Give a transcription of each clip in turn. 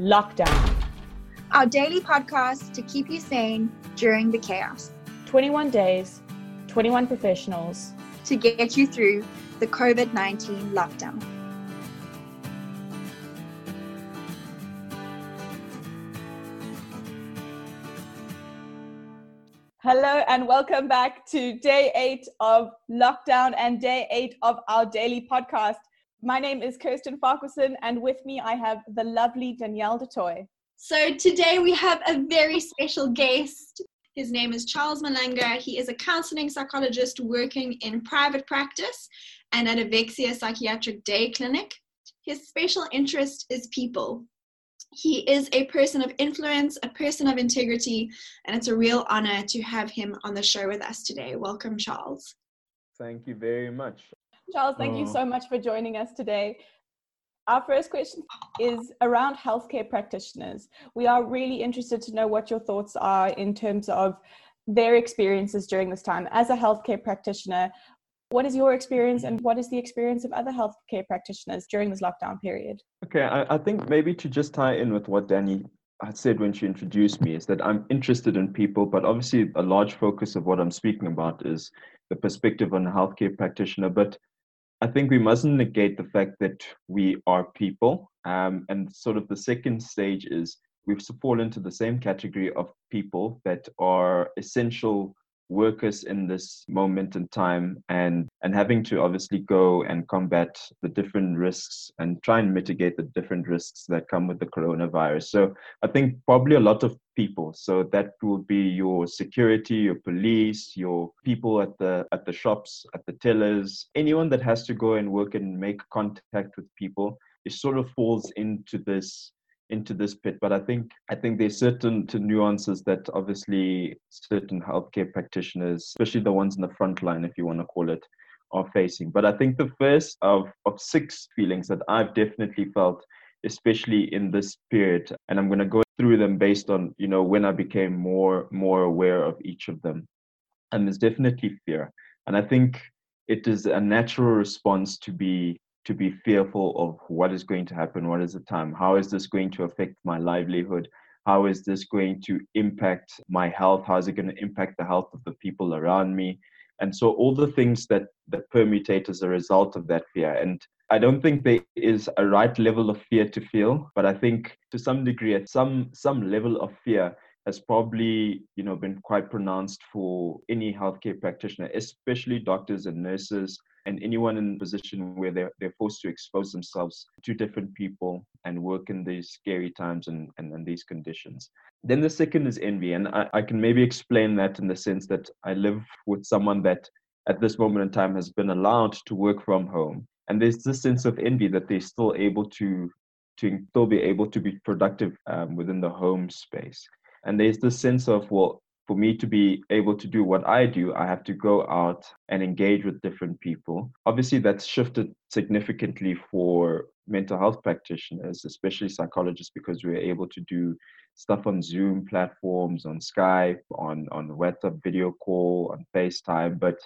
Lockdown. Our daily podcast to keep you sane during the chaos. 21 days, 21 professionals to get you through the COVID 19 lockdown. Hello and welcome back to day eight of lockdown and day eight of our daily podcast. My name is Kirsten Farquharson, and with me I have the lovely Danielle Du Toit. So today we have a very special guest. His name is Charles Malanga. He is a counseling psychologist working in private practice and at Avexia Psychiatric Day Clinic. His special interest is people. He is a person of influence, a person of integrity, and it's a real honor to have him on the show with us today. Welcome, Charles. Thank you very much. Charles, thank you oh. so much for joining us today. Our first question is around healthcare practitioners. We are really interested to know what your thoughts are in terms of their experiences during this time. As a healthcare practitioner, what is your experience and what is the experience of other healthcare practitioners during this lockdown period? Okay, I, I think maybe to just tie in with what Danny had said when she introduced me is that I'm interested in people, but obviously a large focus of what I'm speaking about is the perspective on a healthcare practitioner. But I think we mustn't negate the fact that we are people. Um, and sort of the second stage is we've fallen into the same category of people that are essential workers in this moment in time and and having to obviously go and combat the different risks and try and mitigate the different risks that come with the coronavirus. So i think probably a lot of people. So that will be your security your police your people at the at the shops at the tellers anyone that has to go and work and make contact with people it sort of falls into this into this pit but i think i think there's certain nuances that obviously certain healthcare practitioners especially the ones in the front line if you want to call it are facing. But i think the first of of six feelings that i've definitely felt especially in this period and i'm going to go through them based on you know when i became more more aware of each of them um, and there's definitely fear. And i think it is a natural response to be to be fearful of what is going to happen, what is the time, how is this going to affect my livelihood, how is this going to impact my health, how is it going to impact the health of the people around me. And so all the things that that permutate as a result of that fear. And I don't think there is a right level of fear to feel, but I think to some degree, at some some level of fear has probably you know been quite pronounced for any healthcare practitioner, especially doctors and nurses and anyone in a position where they're, they're forced to expose themselves to different people and work in these scary times and, and, and these conditions. Then the second is envy. And I, I can maybe explain that in the sense that I live with someone that at this moment in time has been allowed to work from home. And there's this sense of envy that they're still able to to still be able to be productive um, within the home space. And there's this sense of, well, for me to be able to do what I do, I have to go out and engage with different people. Obviously, that's shifted significantly for mental health practitioners, especially psychologists, because we're able to do stuff on Zoom platforms, on Skype, on, on WhatsApp video call, on FaceTime. But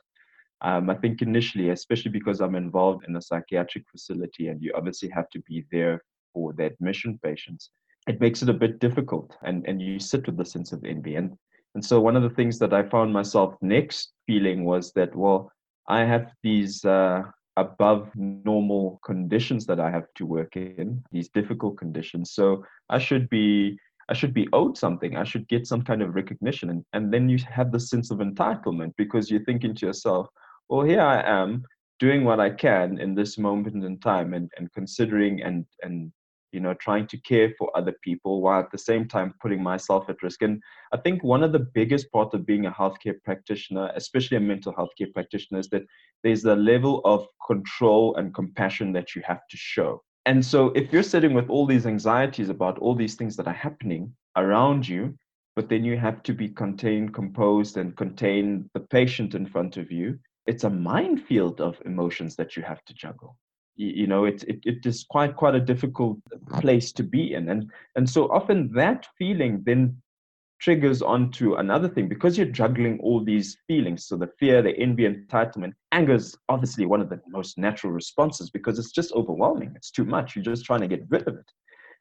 um, I think initially, especially because I'm involved in a psychiatric facility and you obviously have to be there for the admission patients, it makes it a bit difficult and, and you sit with the sense of envy. And and so one of the things that I found myself next feeling was that, well, I have these uh, above normal conditions that I have to work in, these difficult conditions. So I should be I should be owed something. I should get some kind of recognition. And, and then you have the sense of entitlement because you're thinking to yourself, well, here I am doing what I can in this moment in time and, and considering and, and you know trying to care for other people while at the same time putting myself at risk. And i think one of the biggest part of being a healthcare practitioner especially a mental health care practitioner is that there's a level of control and compassion that you have to show. And so if you're sitting with all these anxieties about all these things that are happening around you but then you have to be contained composed and contain the patient in front of you it's a minefield of emotions that you have to juggle you know it, it it is quite quite a difficult place to be in. And and so often that feeling then triggers onto another thing because you're juggling all these feelings. So the fear the envy entitlement. Anger is obviously one of the most natural responses because it's just overwhelming. It's too much. You're just trying to get rid of it.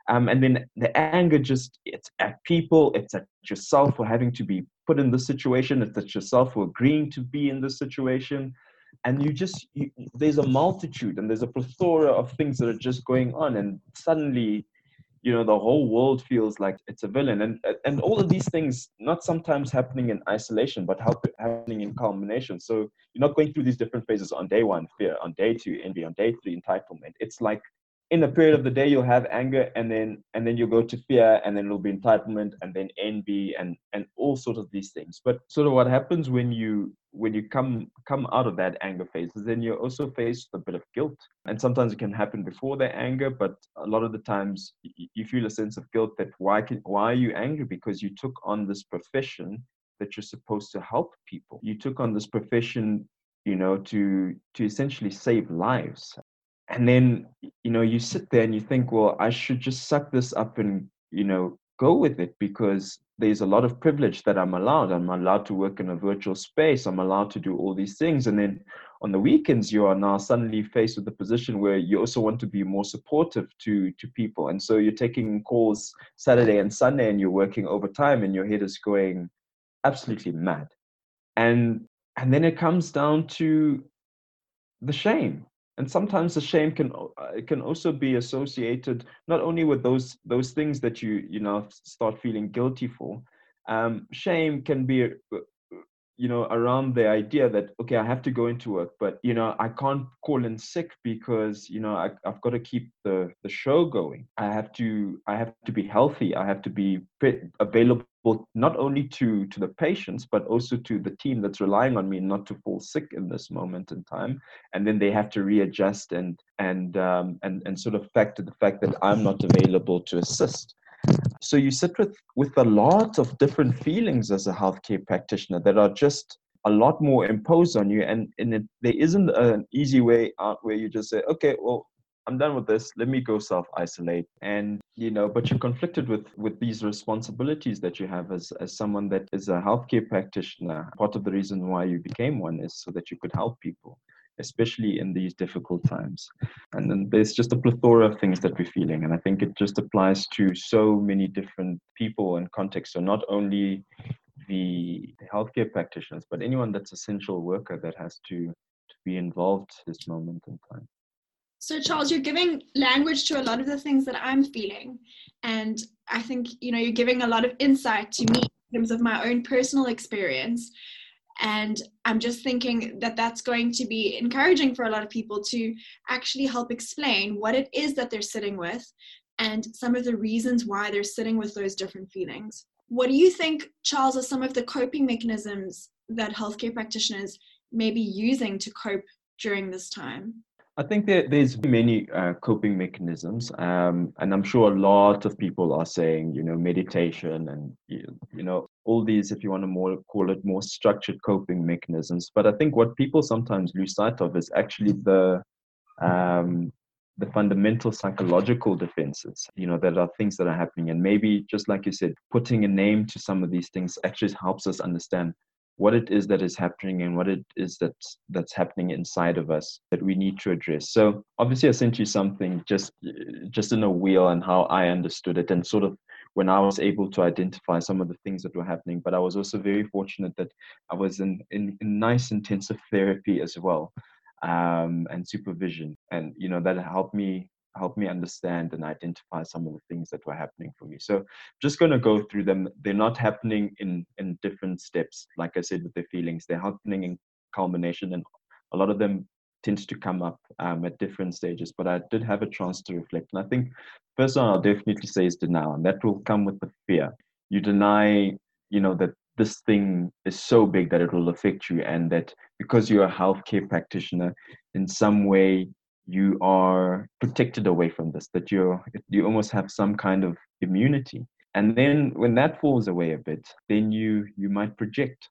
Um, and then the anger just it's at people, it's at yourself for having to be put in this situation, it's at yourself for agreeing to be in this situation. And you just you, there's a multitude and there's a plethora of things that are just going on, and suddenly you know the whole world feels like it's a villain. And and all of these things not sometimes happening in isolation but happening in combination so you're not going through these different phases on day one fear on day two envy on day three entitlement. It's like in a period of the day you'll have anger and then and then you'll go to fear and then it'll be entitlement and then envy and and all sorts of these things. But sort of what happens when you when you come come out of that anger phase is then you're also faced with a bit of guilt. And sometimes it can happen before the anger but a lot of the times you feel a sense of guilt that why can why are you angry? Because you took on this profession that you're supposed to help people. You took on this profession you know to to essentially save lives and then you know you sit there and you think well i should just suck this up and you know go with it because there's a lot of privilege that i'm allowed. I'm allowed to work in a virtual space. I'm allowed to do all these things. And then on the weekends you are now suddenly faced with the position where you also want to be more supportive to to people. And so you're taking calls saturday and sunday and you're working overtime and your head is going absolutely mad. And and then it comes down to the shame and sometimes the shame can uh, can also be associated not only with those those things that you you know start feeling guilty for um, shame can be uh, you know around the idea that okay i have to go into work but you know i can't call in sick because you know I, have got to keep the the show going. I have to i have to be healthy. I have to be available not only to to the patients but also to the team that's relying on me not to fall sick in this moment in time. And then they have to readjust and and um, and and sort of factor the fact that i'm not available to assist. So you sit with with a lot of different feelings as a healthcare practitioner that are just a lot more imposed on you. And, and it, there isn't an easy way out where you just say okay well i'm done with this let me go self isolate and you know but you're conflicted with with these responsibilities that you have as as someone that is a healthcare practitioner part of the reason why you became one is so that you could help people especially in these difficult times. And then there's just a plethora of things that we're feeling. And I think it just applies to so many different people and contexts. So not only the, healthcare practitioners, but anyone that's essential worker that has to, to be involved this moment in time. So, Charles, you're giving language to a lot of the things that I'm feeling. And I think, you know, you're giving a lot of insight to me in terms of my own personal experience. And I'm just thinking that that's going to be encouraging for a lot of people to actually help explain what it is that they're sitting with and some of the reasons why they're sitting with those different feelings. What do you think, Charles, are some of the coping mechanisms that healthcare practitioners may be using to cope during this time? I think that there's many uh, coping mechanisms, um, and I'm sure a lot of people are saying, you know, meditation and you, know all these, if you want to more call it more structured coping mechanisms. But I think what people sometimes lose sight of is actually the um, the fundamental psychological defenses. You know, that are things that are happening, and maybe just like you said, putting a name to some of these things actually helps us understand what it is that is happening and what it is that's that's happening inside of us that we need to address. So obviously i sent you something just just in a wheel and how i understood it and sort of when i was able to identify some of the things that were happening but i was also very fortunate that i was in in, in nice intensive therapy as well um, and supervision. And you know that helped me help me understand and identify some of the things that were happening for me. So just going to go through them. They're not happening in in different steps, like I said, with the feelings. They're happening in culmination, and a lot of them tends to come up um, at different stages. But I did have a chance to reflect, and I think first one I'll definitely say is denial, and that will come with the fear. You deny, you know, that this thing is so big that it will affect you, and that because you're a healthcare practitioner, in some way you are protected away from this that you're you almost have some kind of immunity. And then when that falls away a bit then you you might project.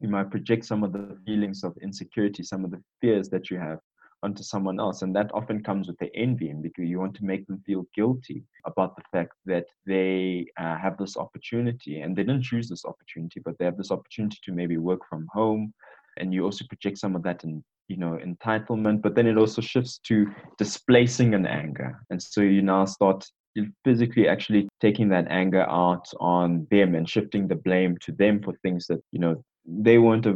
You might project some of the feelings of insecurity some of the fears that you have onto someone else. And that often comes with the envy because you want to make them feel guilty about the fact that they uh, have this opportunity. And they didn't choose this opportunity but they have this opportunity to maybe work from home. And you also project some of that in you know entitlement but then it also shifts to displacing an anger. And so you now start physically actually taking that anger out on them and shifting the blame to them for things that you know they weren't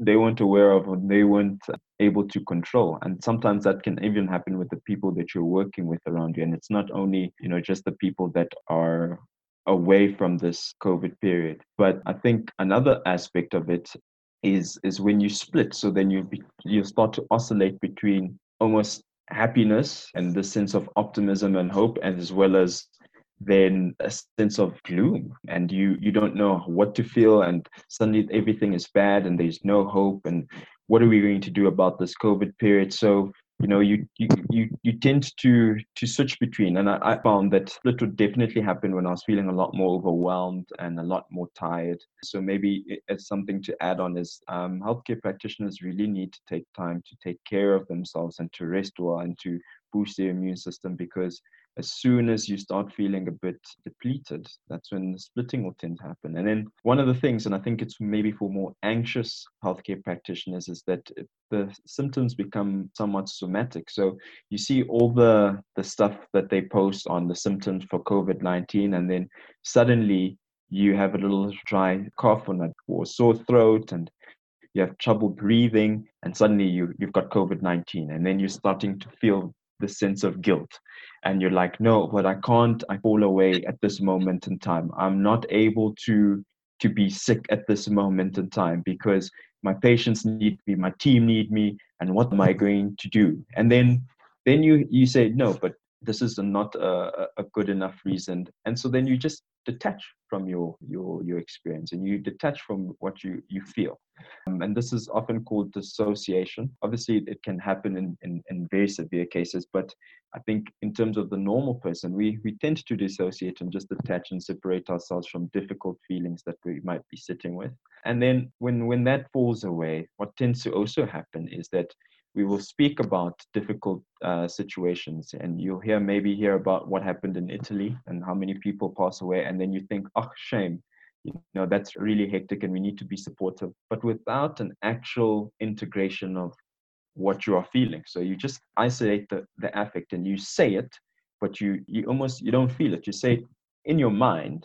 they weren't aware of or they weren't able to control. And sometimes that can even happen with the people that you're working with around you. And it's not only you know just the people that are away from this covid period. But i think another aspect of it is is when you split. So then you you start to oscillate between almost happiness and the sense of optimism and hope and as well as then a sense of gloom. And you you don't know what to feel and suddenly everything is bad and there's no hope. And what are we going to do about this covid period? So you know you you you, you tend to to switch between. And I, I found that split would definitely happen when i was feeling a lot more overwhelmed and a lot more tired. So maybe it's something to add on is um, healthcare practitioners really need to take time to take care of themselves and to rest well and to boost their immune system because as soon as you start feeling a bit depleted, that's when the splitting will tend to happen. And then one of the things, and I think it's maybe for more anxious healthcare practitioners, is that the symptoms become somewhat somatic. So you see all the the stuff that they post on the symptoms for COVID nineteen, and then suddenly you have a little dry cough or, or sore throat and you have trouble breathing and suddenly you, you've got covid-19 and then you're starting to feel the sense of guilt and you're like no but i can't i fall away at this moment in time. I'm not able to to be sick at this moment in time because my patients need me my team need me and what am i mm-hmm. going to do? And then then you you say no but this is not a, a good enough reason. And so then you just detach from your your your experience and you detach from what you you feel. Um, and this is often called dissociation. Obviously it can happen in, in in very severe cases but i think in terms of the normal person we we tend to dissociate and just detach and separate ourselves from difficult feelings that we might be sitting with. And then when when that falls away what tends to also happen is that we will speak about difficult uh, situations and you'll hear maybe hear about what happened in italy and how many people pass away and then you think oh shame. You know that's really hectic and we need to be supportive but without an actual integration of what you are feeling. So you just isolate the, the affect and you say it but you you almost you don't feel it. You say it in your mind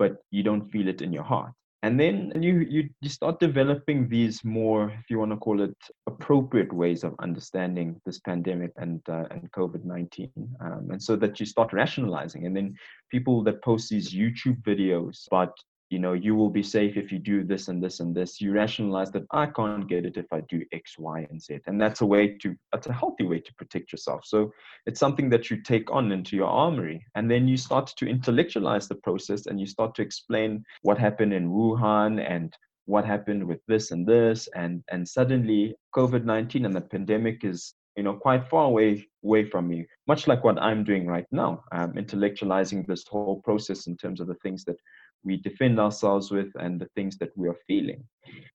but you don't feel it in your heart and then you, you you start developing these more if you want to call it appropriate ways of understanding this pandemic and uh, and covid-19 um, and so that you start rationalizing. And then people that post these youtube videos about you know you will be safe if you do this and this and this. You rationalize that i can't get it if i do x y and z. And that's a way to that's a healthy way to protect yourself. So it's something that you take on into your armory. And then you start to intellectualize the process and you start to explain what happened in wuhan and what happened with this and this. And and suddenly covid-19 and the pandemic is you know quite far away away from you much like what i'm doing right now. I'm intellectualizing this whole process in terms of the things that we defend ourselves with and the things that we are feeling.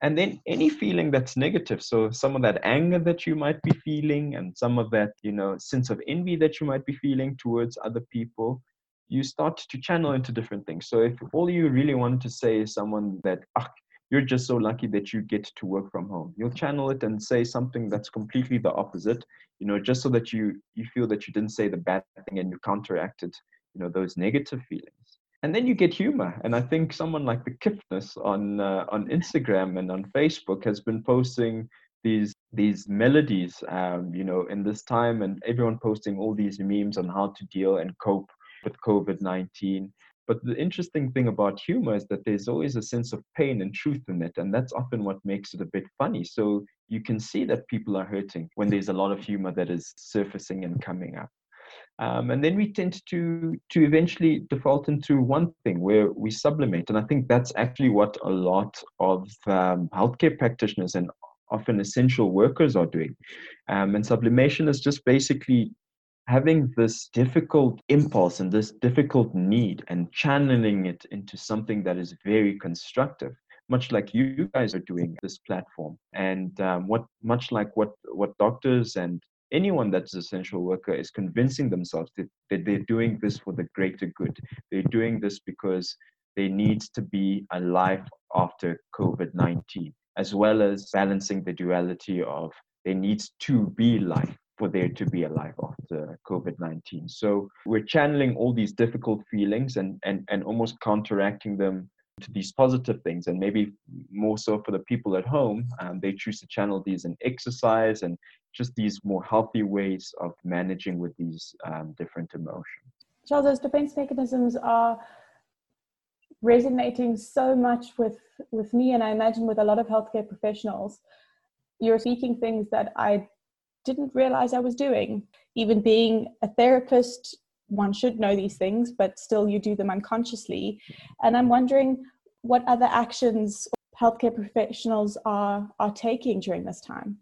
And then any feeling that's negative. So some of that anger that you might be feeling and some of that, you know, sense of envy that you might be feeling towards other people, you start to channel into different things. So if all you really want to say is someone that, ah, you're just so lucky that you get to work from home. You'll channel it and say something that's completely the opposite, you know, just so that you you feel that you didn't say the bad thing and you counteracted, you know, those negative feelings and then you get humor. And i think someone like the Kiffness on uh, on instagram and on facebook has been posting these these melodies um, you know in this time. And everyone posting all these memes on how to deal and cope with covid-19 but the interesting thing about humor is that there's always a sense of pain and truth in it. And that's often what makes it a bit funny. So you can see that people are hurting when there's a lot of humor that is surfacing and coming up um, and then we tend to to eventually default into one thing where we sublimate. And I think that's actually what a lot of um, healthcare practitioners and often essential workers are doing. Um, and sublimation is just basically having this difficult impulse and this difficult need and channeling it into something that is very constructive much like you guys are doing this platform and um, what much like what what doctors and anyone that's an essential worker is convincing themselves that, that they're doing this for the greater good. They're doing this because there needs to be a life after COVID 19, as well as balancing the duality of there needs to be life for there to be a life after COVID 19. So we're channeling all these difficult feelings and, and, and almost counteracting them to these positive things. And maybe more so for the people at home, um, they choose to channel these in exercise and just these more healthy ways of managing with these um, different emotions. Charles, those defense mechanisms are resonating so much with, with me, and I imagine with a lot of healthcare professionals. You're speaking things that I didn't realize I was doing. Even being a therapist, one should know these things, but still you do them unconsciously. And I'm wondering what other actions healthcare professionals are, are taking during this time.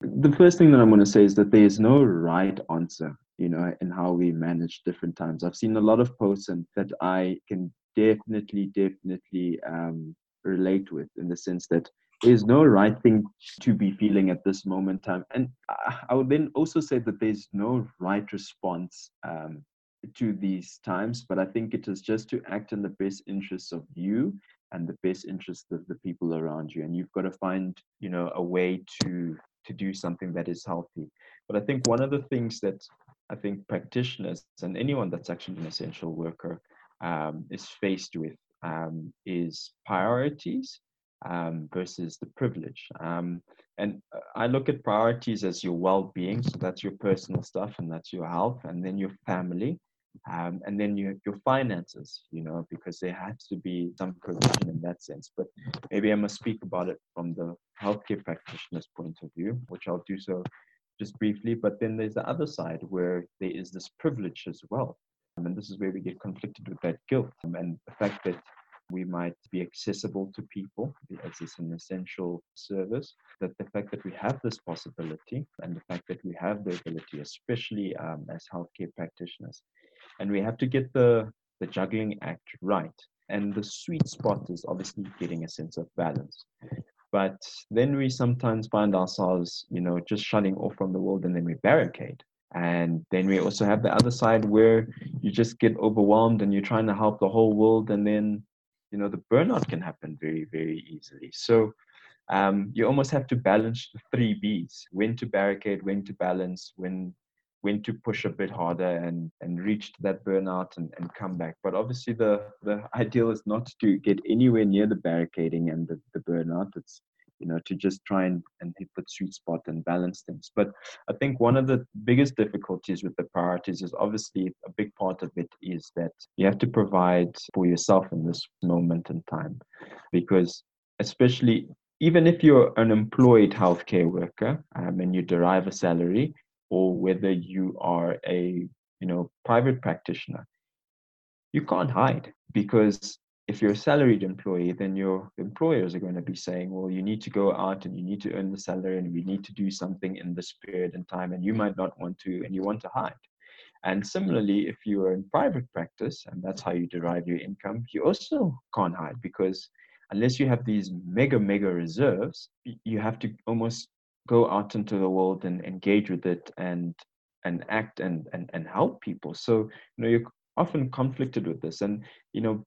The first thing that I'm going to say is that there is no right answer, you know, in how we manage different times. I've seen a lot of posts and that I can definitely, definitely um, relate with in the sense that there's no right thing to be feeling at this moment time. And I would then also say that there's no right response um, to these times, but I think it is just to act in the best interests of you and the best interests of the people around you. And you've got to find, you know, a way to to do something that is healthy. But I think one of the things that I think practitioners and anyone that's actually an essential worker um, is faced with um, is priorities um, versus the privilege. Um, and I look at priorities as your well being. So that's your personal stuff and that's your health, and then your family. Um, and then your, your finances, you know, because there has to be some provision in that sense. But maybe I must speak about it from the healthcare practitioner's point of view, which I'll do so just briefly. But then there's the other side where there is this privilege as well. And this is where we get conflicted with that guilt and the fact that we might be accessible to people as it's an essential service. That the fact that we have this possibility and the fact that we have the ability, especially um, as healthcare practitioners, and we have to get the, the juggling act right. And the sweet spot is obviously getting a sense of balance. But then we sometimes find ourselves, you know, just shutting off from the world and then we barricade. And then we also have the other side where you just get overwhelmed and you're trying to help the whole world and then you know the burnout can happen very very easily so um, you almost have to balance the three b's when to barricade when to balance when when to push a bit harder and and reach that burnout and, and come back. But obviously the the ideal is not to get anywhere near the barricading and the, the burnout. It's you know to just try and, and hit the sweet spot and balance things. But i think one of the biggest difficulties with the priorities is obviously a big part of it is that you have to provide for yourself in this moment in time. Because especially even if you're an employed healthcare worker um, and you derive a salary or whether you are a you know private practitioner you can't hide because if you're a salaried employee, then your employers are going to be saying, well, you need to go out and you need to earn the salary and we need to do something in this period and time, and you might not want to, and you want to hide. And similarly, if you are in private practice and that's how you derive your income, you also can't hide because unless you have these mega, mega reserves, you have to almost go out into the world and engage with it and and act and and, and help people. So, you know, you're often conflicted with this. And, you know,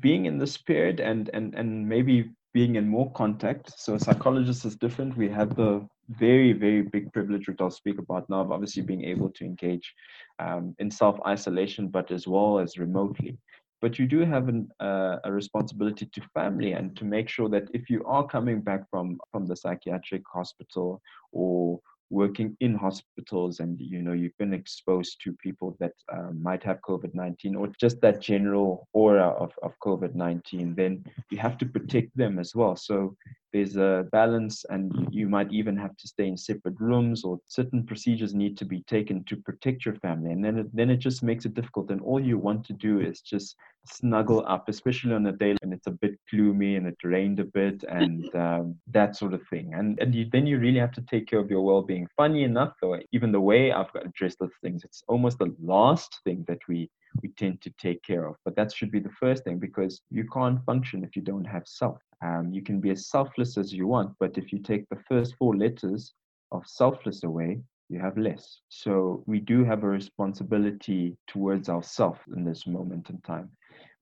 being in this period and and and maybe being in more contact so a psychologist is different we have the very very big privilege which i'll speak about now of obviously being able to engage um, in self-isolation but as well as remotely but you do have an, uh, a responsibility to family and to make sure that if you are coming back from from the psychiatric hospital or working in hospitals and you know you've been exposed to people that uh, might have covid-19 or just that general aura of, of covid-19 then you have to protect them as well. So there's a balance and you might even have to stay in separate rooms or certain procedures need to be taken to protect your family. And then it, then it just makes it difficult and all you want to do is just snuggle up especially on a day when it's a bit gloomy and it rained a bit and um, that sort of thing. And, and you, then you really have to take care of your well-being. Funny enough though even the way i've addressed those things it's almost the last thing that we we tend to take care of but that should be the first thing because you can't function if you don't have self um, you can be as selfless as you want, but if you take the first four letters of selfless away, you have less. So we do have a responsibility towards ourselves in this moment in time.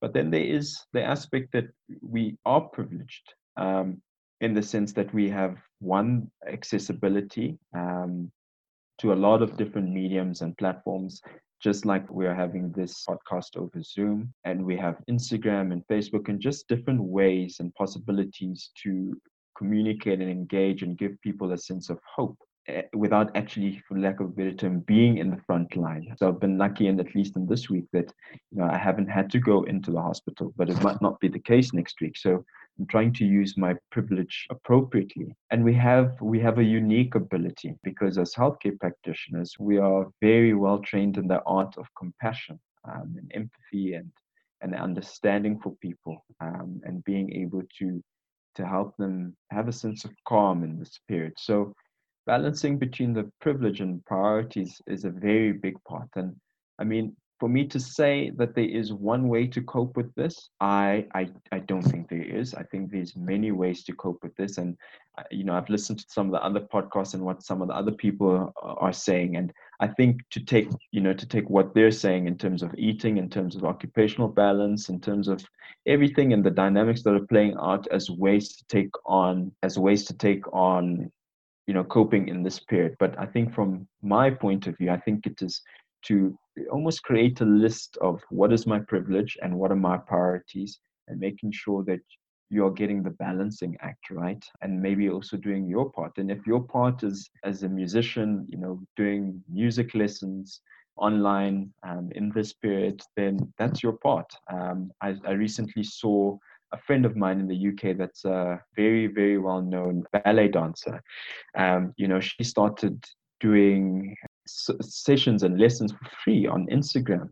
But then there is the aspect that we are privileged um, in the sense that we have one accessibility um, to a lot of different mediums and platforms just like we're having this podcast over Zoom, and we have Instagram and Facebook, and just different ways and possibilities to communicate and engage and give people a sense of hope Eh, without actually, for lack of a better term, being in the front line. So I've been lucky, and at least in this week, that you know I haven't had to go into the hospital, but it might not be the case next week. So trying to use my privilege appropriately. And we have we have a unique ability because as healthcare practitioners, we are very well trained in the art of compassion um, and empathy and and understanding for people um, and being able to to help them have a sense of calm in this spirit. So balancing between the privilege and priorities is a very big part. And I mean, for me to say that there is one way to cope with this, I, I, I don't think there is. I think there's many ways to cope with this. And, uh, you know, I've listened to some of the other podcasts and what some of the other people are saying. And I think to take, you know, to take what they're saying in terms of eating, in terms of occupational balance, in terms of everything and the dynamics that are playing out as ways to take on, as ways to take on you know coping in this period but i think from my point of view i think it is to almost create a list of what is my privilege and what are my priorities and making sure that you're getting the balancing act right and maybe also doing your part and if your part is as a musician you know doing music lessons online um, in this period then that's your part um, I, I recently saw a friend of mine in the UK that's a very, very well known ballet dancer. Um, you know, she started doing sessions and lessons for free on Instagram.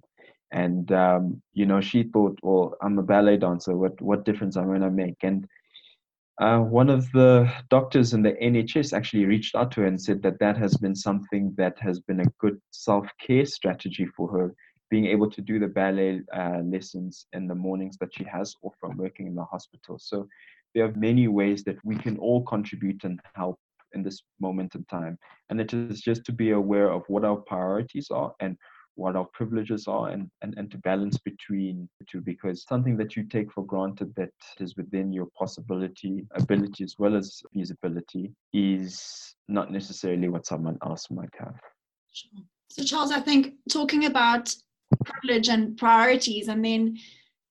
And, um, you know, she thought, well, I'm a ballet dancer. What, what difference am I going to make? And uh, one of the doctors in the NHS actually reached out to her and said that that has been something that has been a good self care strategy for her being able to do the ballet uh, lessons in the mornings that she has or from working in the hospital. So there are many ways that we can all contribute and help in this moment in time. And it is just to be aware of what our priorities are and what our privileges are and, and, and to balance between the two because something that you take for granted that is within your possibility, ability as well as feasibility is not necessarily what someone else might have. Sure. So Charles, I think talking about privilege and priorities and then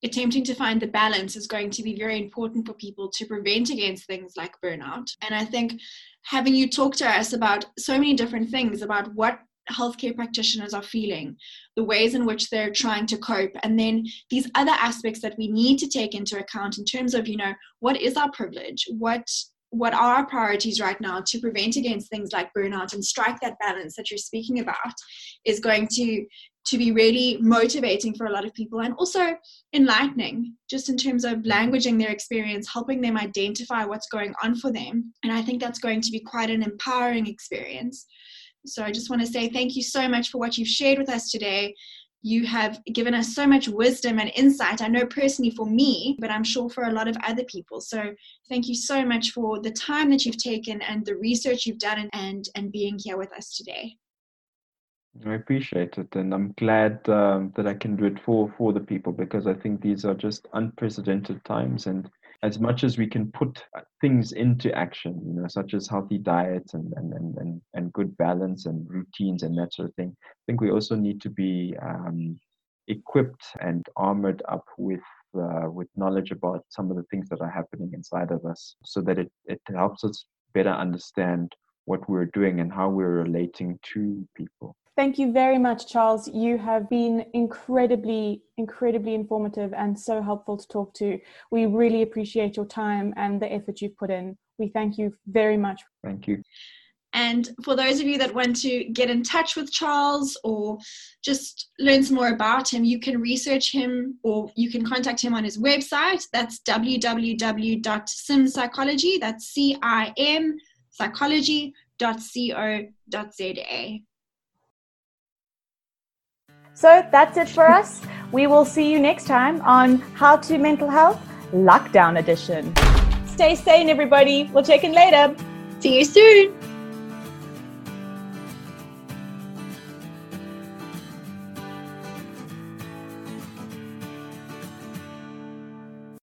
attempting to find the balance is going to be very important for people to prevent against things like burnout. And i think having you talk to us about so many different things about what healthcare practitioners are feeling the ways in which they're trying to cope and then these other aspects that we need to take into account in terms of you know what is our privilege? What what are our priorities right now to prevent against things like burnout and strike that balance that you're speaking about is going to to be really motivating for a lot of people and also enlightening just in terms of languaging their experience helping them identify what's going on for them and i think that's going to be quite an empowering experience so i just want to say thank you so much for what you've shared with us today you have given us so much wisdom and insight. I know personally for me, but I'm sure for a lot of other people. So thank you so much for the time that you've taken and the research you've done and, and being here with us today. I appreciate it, and I'm glad um, that I can do it for for the people because I think these are just unprecedented times. And as much as we can put uh, things into action, you know, such as healthy diets and and and and, and good balance and routines and that sort of thing, I think we also need to be um, equipped and armored up with uh, with knowledge about some of the things that are happening inside of us, so that it it helps us better understand what we're doing and how we're relating to people. Thank you very much, Charles. You have been incredibly, incredibly informative and so helpful to talk to. We really appreciate your time and the effort you've put in. We thank you very much. Thank you. And for those of you that want to get in touch with Charles or just learn some more about him, you can research him or you can contact him on his website. That's www.cimpsychology. That's C I M psychology.co.za. So that's it for us. We will see you next time on How to Mental Health Lockdown Edition. Stay sane, everybody. We'll check in later. See you soon.